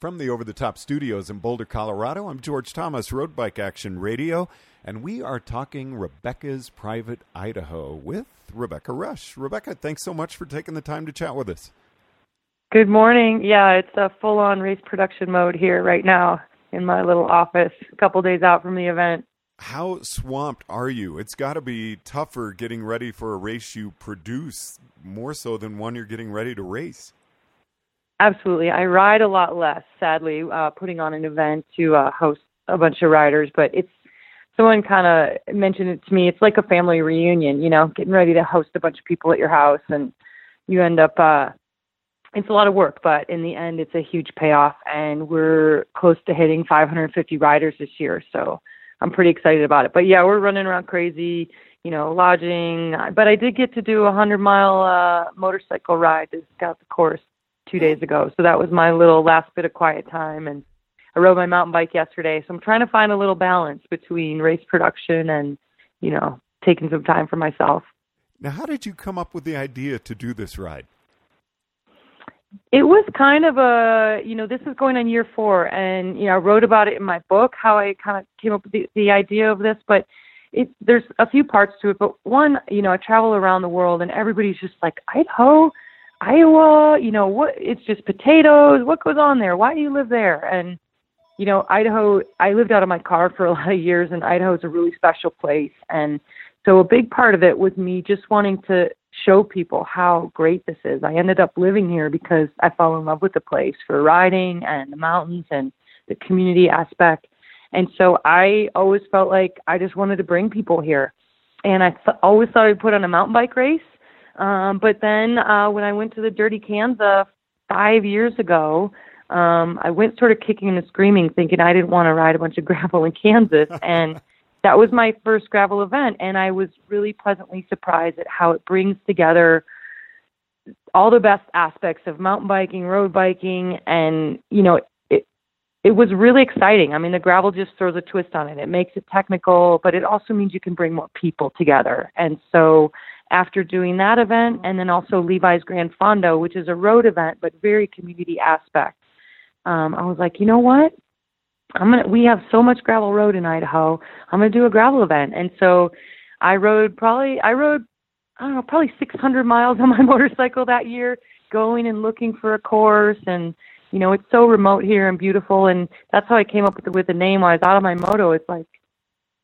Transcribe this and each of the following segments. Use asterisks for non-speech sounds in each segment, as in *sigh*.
From the Over the Top studios in Boulder, Colorado, I'm George Thomas, Road Bike Action Radio, and we are talking Rebecca's Private Idaho with Rebecca Rusch. Rebecca, thanks so much for taking the time to chat with us. Good morning. Yeah, it's a full on race production mode here right now in my little office, a couple days out from the event. How swamped are you? It's got to be tougher getting ready for a race you produce more so than one you're getting ready to race. Absolutely. I ride a lot less, sadly, uh, putting on an event to uh, host a bunch of riders, but it's someone kind of mentioned it to me. It's like a family reunion, you know, getting ready to host a bunch of people at your house, and you end up. uh it's a lot of work, but in the end, it's a huge payoff, and we're close to hitting 550 riders this year. So I'm pretty excited about it. But yeah, we're running around crazy, you know, lodging. But I did get to do a 100 mile uh, motorcycle ride to scout the course two days ago. So that was my little last bit of quiet time. And I rode my mountain bike yesterday. So I'm trying to find a little balance between race production and, you know, taking some time for myself. Now, how did you come up with the idea to do this ride? It was kind of a, you know, this is going on year four, and you know, I wrote about it in my book how I kind of came up with the, the idea of this. But it, there's a few parts to it. But one, you know, I travel around the world, and everybody's just like Idaho, Iowa, you know, what? It's just potatoes. What goes on there? Why do you live there? And you know, Idaho. I lived out of my car for a lot of years, and Idaho is a really special place. And so a big part of it was me just wanting to show people how great this is. I ended up living here because I fell in love with the place for riding and the mountains and the community aspect. And so I always felt like I just wanted to bring people here. And I th- always thought I'd put on a mountain bike race. Um, but then uh, when I went to the Dirty Kanza five years ago, um, I went sort of kicking and screaming, thinking I didn't want to ride a bunch of *laughs* gravel in Kansas. And that was my first gravel event and I was really pleasantly surprised at how it brings together all the best aspects of mountain biking, road biking and you know it it was really exciting. I mean the gravel just throws a twist on it. It makes it technical, but it also means you can bring more people together. And so after doing that event and then also Levi's Grand Fondo, which is a road event but very community aspect. Um, I was like, you know what? I'm gonna we have so much gravel road in Idaho. I'm gonna do a gravel event. And so I rode probably I rode I don't know, probably six hundred miles on my *laughs* motorcycle that year, going and looking for a course and you know, it's so remote here and beautiful and that's how I came up with the with the name I was out of my moto. It's like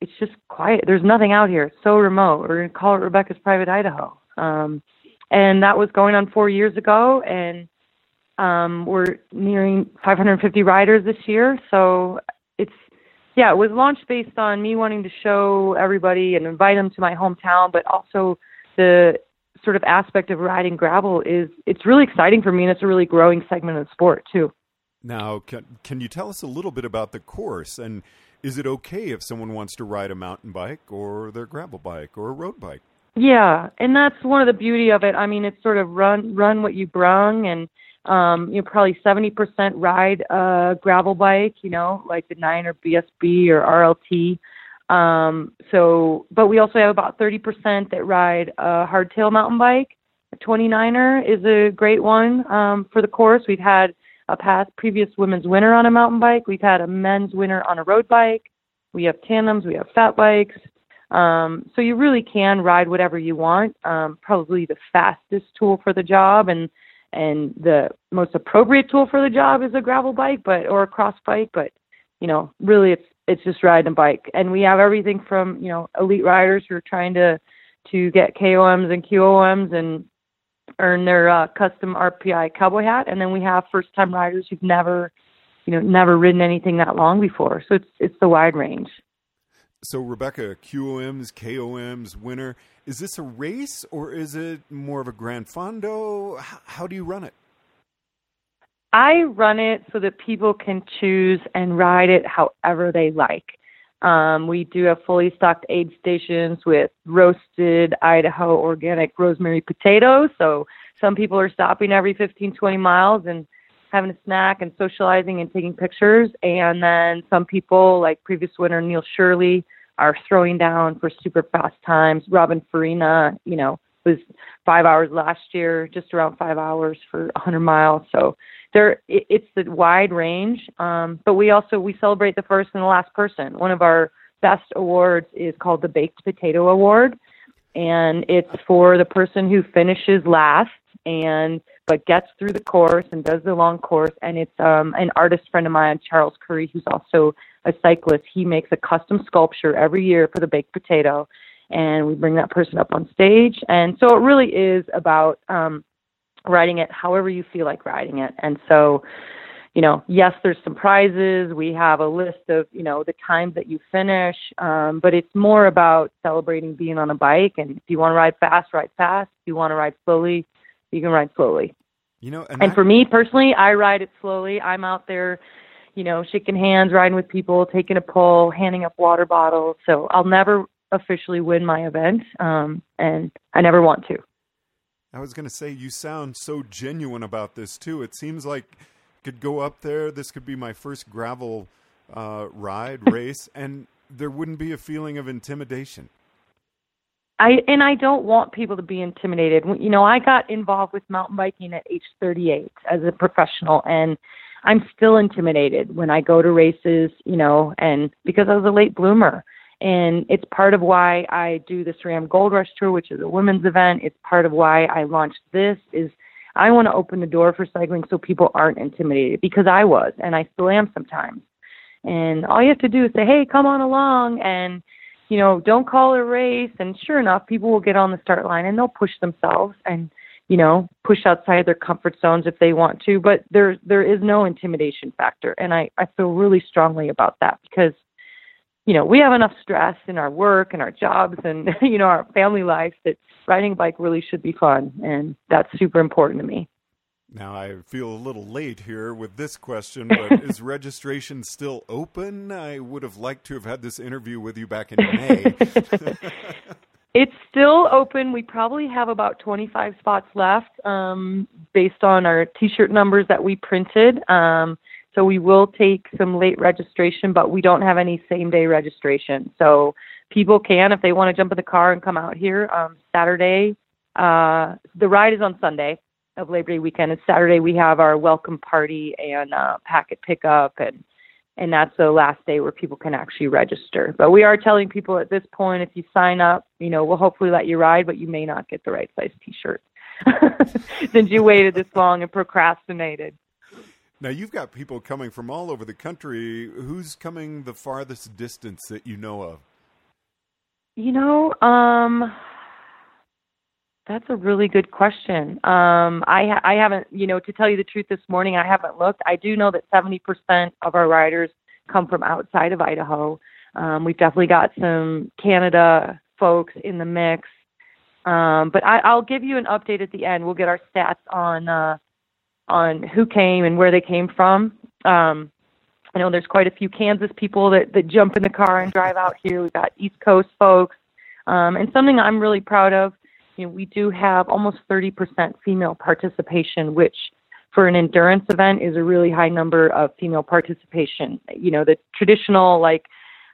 it's just quiet. There's nothing out here. It's so remote. We're gonna call it Rebecca's Private Idaho. Um and that was going on four years ago and um, we're nearing 550 riders this year, so it's yeah, it was launched based on me wanting to show everybody and invite them to my hometown, but also the sort of aspect of riding gravel is it's really exciting for me, and it's a really growing segment of the sport too. Now, can can you tell us a little bit about the course and is it okay if someone wants to ride a mountain bike or their gravel bike or a road bike? Yeah, and that's one of the beauty of it. I mean, it's sort of run run what you brung and um, you know, probably 70% ride a gravel bike, you know, like the Niner or BSB or RLT. Um, so, but we also have about 30% that ride a hardtail mountain bike. A 29er is a great one um, for the course. We've had a past previous women's winner on a mountain bike. We've had a men's winner on a road bike. We have tandems. We have fat bikes. Um, so you really can ride whatever you want. Um, probably the fastest tool for the job and and the most appropriate tool for the job is a gravel bike, but or a cross bike. But you know, really, it's it's just riding a bike, and we have everything from you know elite riders who are trying to to get KOMs and QOMs and earn their uh, custom RPI cowboy hat, and then we have first time riders who've never you know never ridden anything that long before. So it's it's the wide range. So Rebecca, QOMs, KOMs, winner. Is this a race or is it more of a grand Fondo? How, how do you run it? I run it so that people can choose and ride it however they like. Um, we do have fully stocked aid stations with roasted Idaho organic rosemary potatoes. So some people are stopping every 15, 20 miles and having a snack and socializing and taking pictures. And then some people, like previous winner Neil Shirley, are throwing down for super fast times. Robin Farina, you know, was five hours last year, just around five hours for 100 miles. So there, it's the wide range. Um, but we also we celebrate the first and the last person. One of our best awards is called the Baked Potato Award, and it's for the person who finishes last and but gets through the course and does the long course. And it's um, an artist friend of mine, Charles Curry, who's also a cyclist. He makes a custom sculpture every year for the baked potato, and we bring that person up on stage. And so it really is about um, riding it however you feel like riding it. And so, you know, yes, there's some prizes. We have a list of, you know, the times that you finish, um, but it's more about celebrating being on a bike. And if you want to ride fast, ride fast. If you want to ride slowly, you can ride slowly. You know, and, and for me personally, I ride it slowly. I'm out there, you know, shaking hands, riding with people, taking a pull, handing up water bottles. So I'll never officially win my event, um, and I never want to. I was going to say, you sound so genuine about this too. It seems like could go up there. This could be my first gravel uh, ride *laughs* race, and there wouldn't be a feeling of intimidation. I and I don't want people to be intimidated. You know, I got involved with mountain biking at age 38 as a professional and I'm still intimidated when I go to races, you know, and because I was a late bloomer. And it's part of why I do the SRAM Gold Rusch Tour, which is a women's event. It's part of why I launched this is I want to open the door for cycling so people aren't intimidated because I was and I still am sometimes. And all you have to do is say, "Hey, come on along," and you know, don't call it a race. And sure enough, people will get on the start line and they'll push themselves and, you know, push outside their comfort zones if they want to. But there there is no intimidation factor. And I, I feel really strongly about that because, you know, we have enough stress in our work and our jobs and, *laughs* you know, our family life that riding a bike really should be fun. And that's super important to me. Now, I feel a little late here with this question, but *laughs* is registration still open? I would have liked to have had this interview with you back in May. *laughs* it's still open. We probably have about 25 spots left um, based on our t shirt numbers that we printed. Um, so we will take some late registration, but we don't have any same day registration. So people can, if they want to jump in the car and come out here um, Saturday. Uh, the ride is on Sunday of Labor Day weekend. And Saturday we have our welcome party and uh, packet pickup, and and that's the last day where people can actually register. But we are telling people at this point, if you sign up, you know, we'll hopefully let you ride, but you may not get the right size T-shirt *laughs* since you waited this long and procrastinated. Now you've got people coming from all over the country. Who's coming the farthest distance that you know of? You know, um, that's a really good question. Um, I I haven't, you know, to tell you the truth, this morning I haven't looked. I do know that 70% of our riders come from outside of Idaho. Um, we've definitely got some Canada folks in the mix. Um, but I, I'll give you an update at the end. We'll get our stats on uh, on who came and where they came from. Um, I know there's quite a few Kansas people that, that jump in the car and drive out here. We've got East Coast folks. Um, and something I'm really proud of you know, we do have almost 30% female participation, which for an endurance event is a really high number of female participation. You know, the traditional like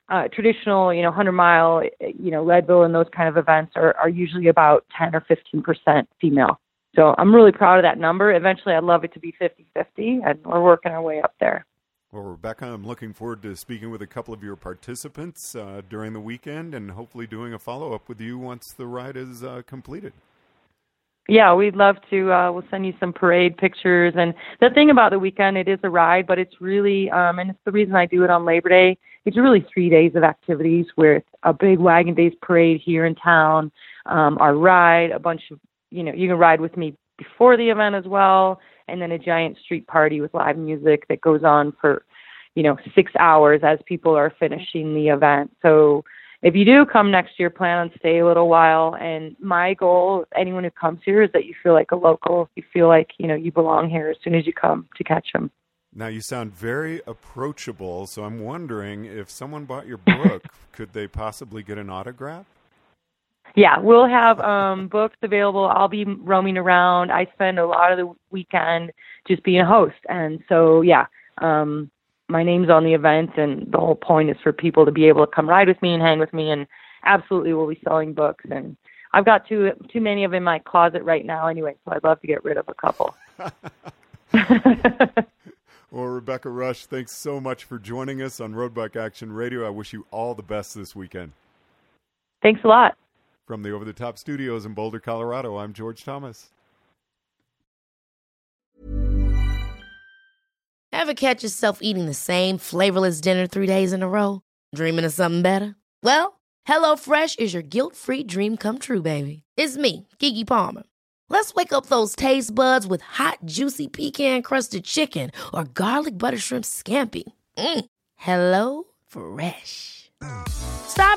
uh, traditional, you know, 100 mile, you know, Leadville and those kind of events are, are usually about 10 or 15% female. So I'm really proud of that number. Eventually, I'd love it to be 50 50, and we're working our way up there. Well, Rebecca, I'm looking forward to speaking with a couple of your participants uh, during the weekend and hopefully doing a follow up with you once the ride is uh, completed. Yeah, we'd love to. Uh, we'll send you some parade pictures. And the thing about the weekend, it is a ride, but it's really, um, and it's the reason I do it on Labor Day. It's really three days of activities with a big Wagon Days parade here in town, um, our ride, a bunch of, you know, you can ride with me before the event as well, and then a giant street party with live music that goes on for, you know, six hours as people are finishing the event. So if you do come next year, plan on stay a little while. And my goal, anyone who comes here, is that you feel like a local. You feel like you know you belong here as soon as you come to Ketchum. Now you sound very approachable, so I'm wondering if someone bought your book, *laughs* could they possibly get an autograph? Yeah, we'll have um, books available. I'll be roaming around. I spend a lot of the weekend just being a host, and so yeah, um, my name's on the event, and the whole point is for people to be able to come ride with me and hang with me, and absolutely we'll be selling books. And I've got too too many of them in my closet right now, anyway. So I'd love to get rid of a couple. *laughs* *laughs* well, Rebecca Rusch, thanks so much for joining us on Road Bike Action Radio. I wish you all the best this weekend. Thanks a lot. From the Over the Top Studios in Boulder, Colorado, I'm George Thomas. Ever catch yourself eating the same flavorless dinner three days in a row? Dreaming of something better? Well, HelloFresh is your guilt free dream come true, baby. It's me, Keke Palmer. Let's wake up those taste buds with hot, juicy pecan crusted chicken or garlic butter shrimp scampi. Mm. Hello Fresh.